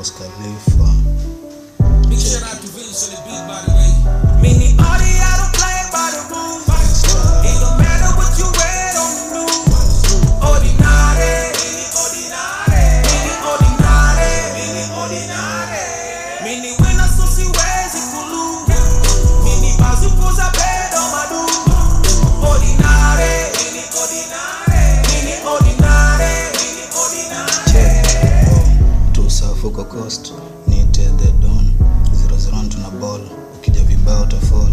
Coscarrefa. Big shout out to Vince on the beat, by the way. I don't play by the rules. Matter what you on the news. Ordinary, mini ordinary, mini ordinary, ordinary. She wears it, coast nite the don 00 tuna ball. Ukija vibao tafall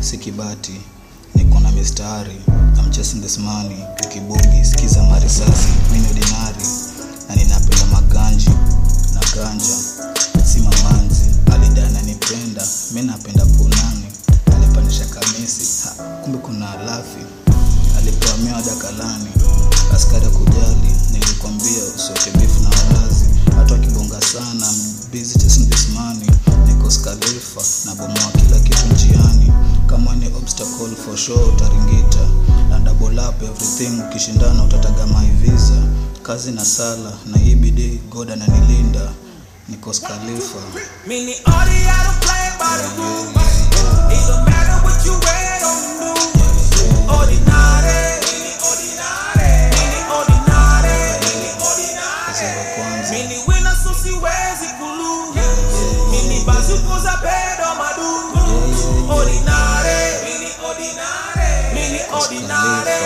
si kibati niko na mistari. I'm chasing this kibugi sikiza marisasi. Mimi dinari na ninapenda maganji na ganja. Si mamanzi alidana mi napenda punani alipandisha kamisi. Ha, kumbe kuna alafi alipoamia dakalani sana. I'm busy chasing this money. Niko skalefa na bomoa kila kitu njiani. Kama ni obstacle for sure utaringita. Na double up everything ukishindana utataga my visa. Kazi na sala na hii bidii god ananilinda. Niko skalefa Mini audio, siwezi kuluu mimi bazuku za pedo madu ordinare mini ordinare mini ordinare.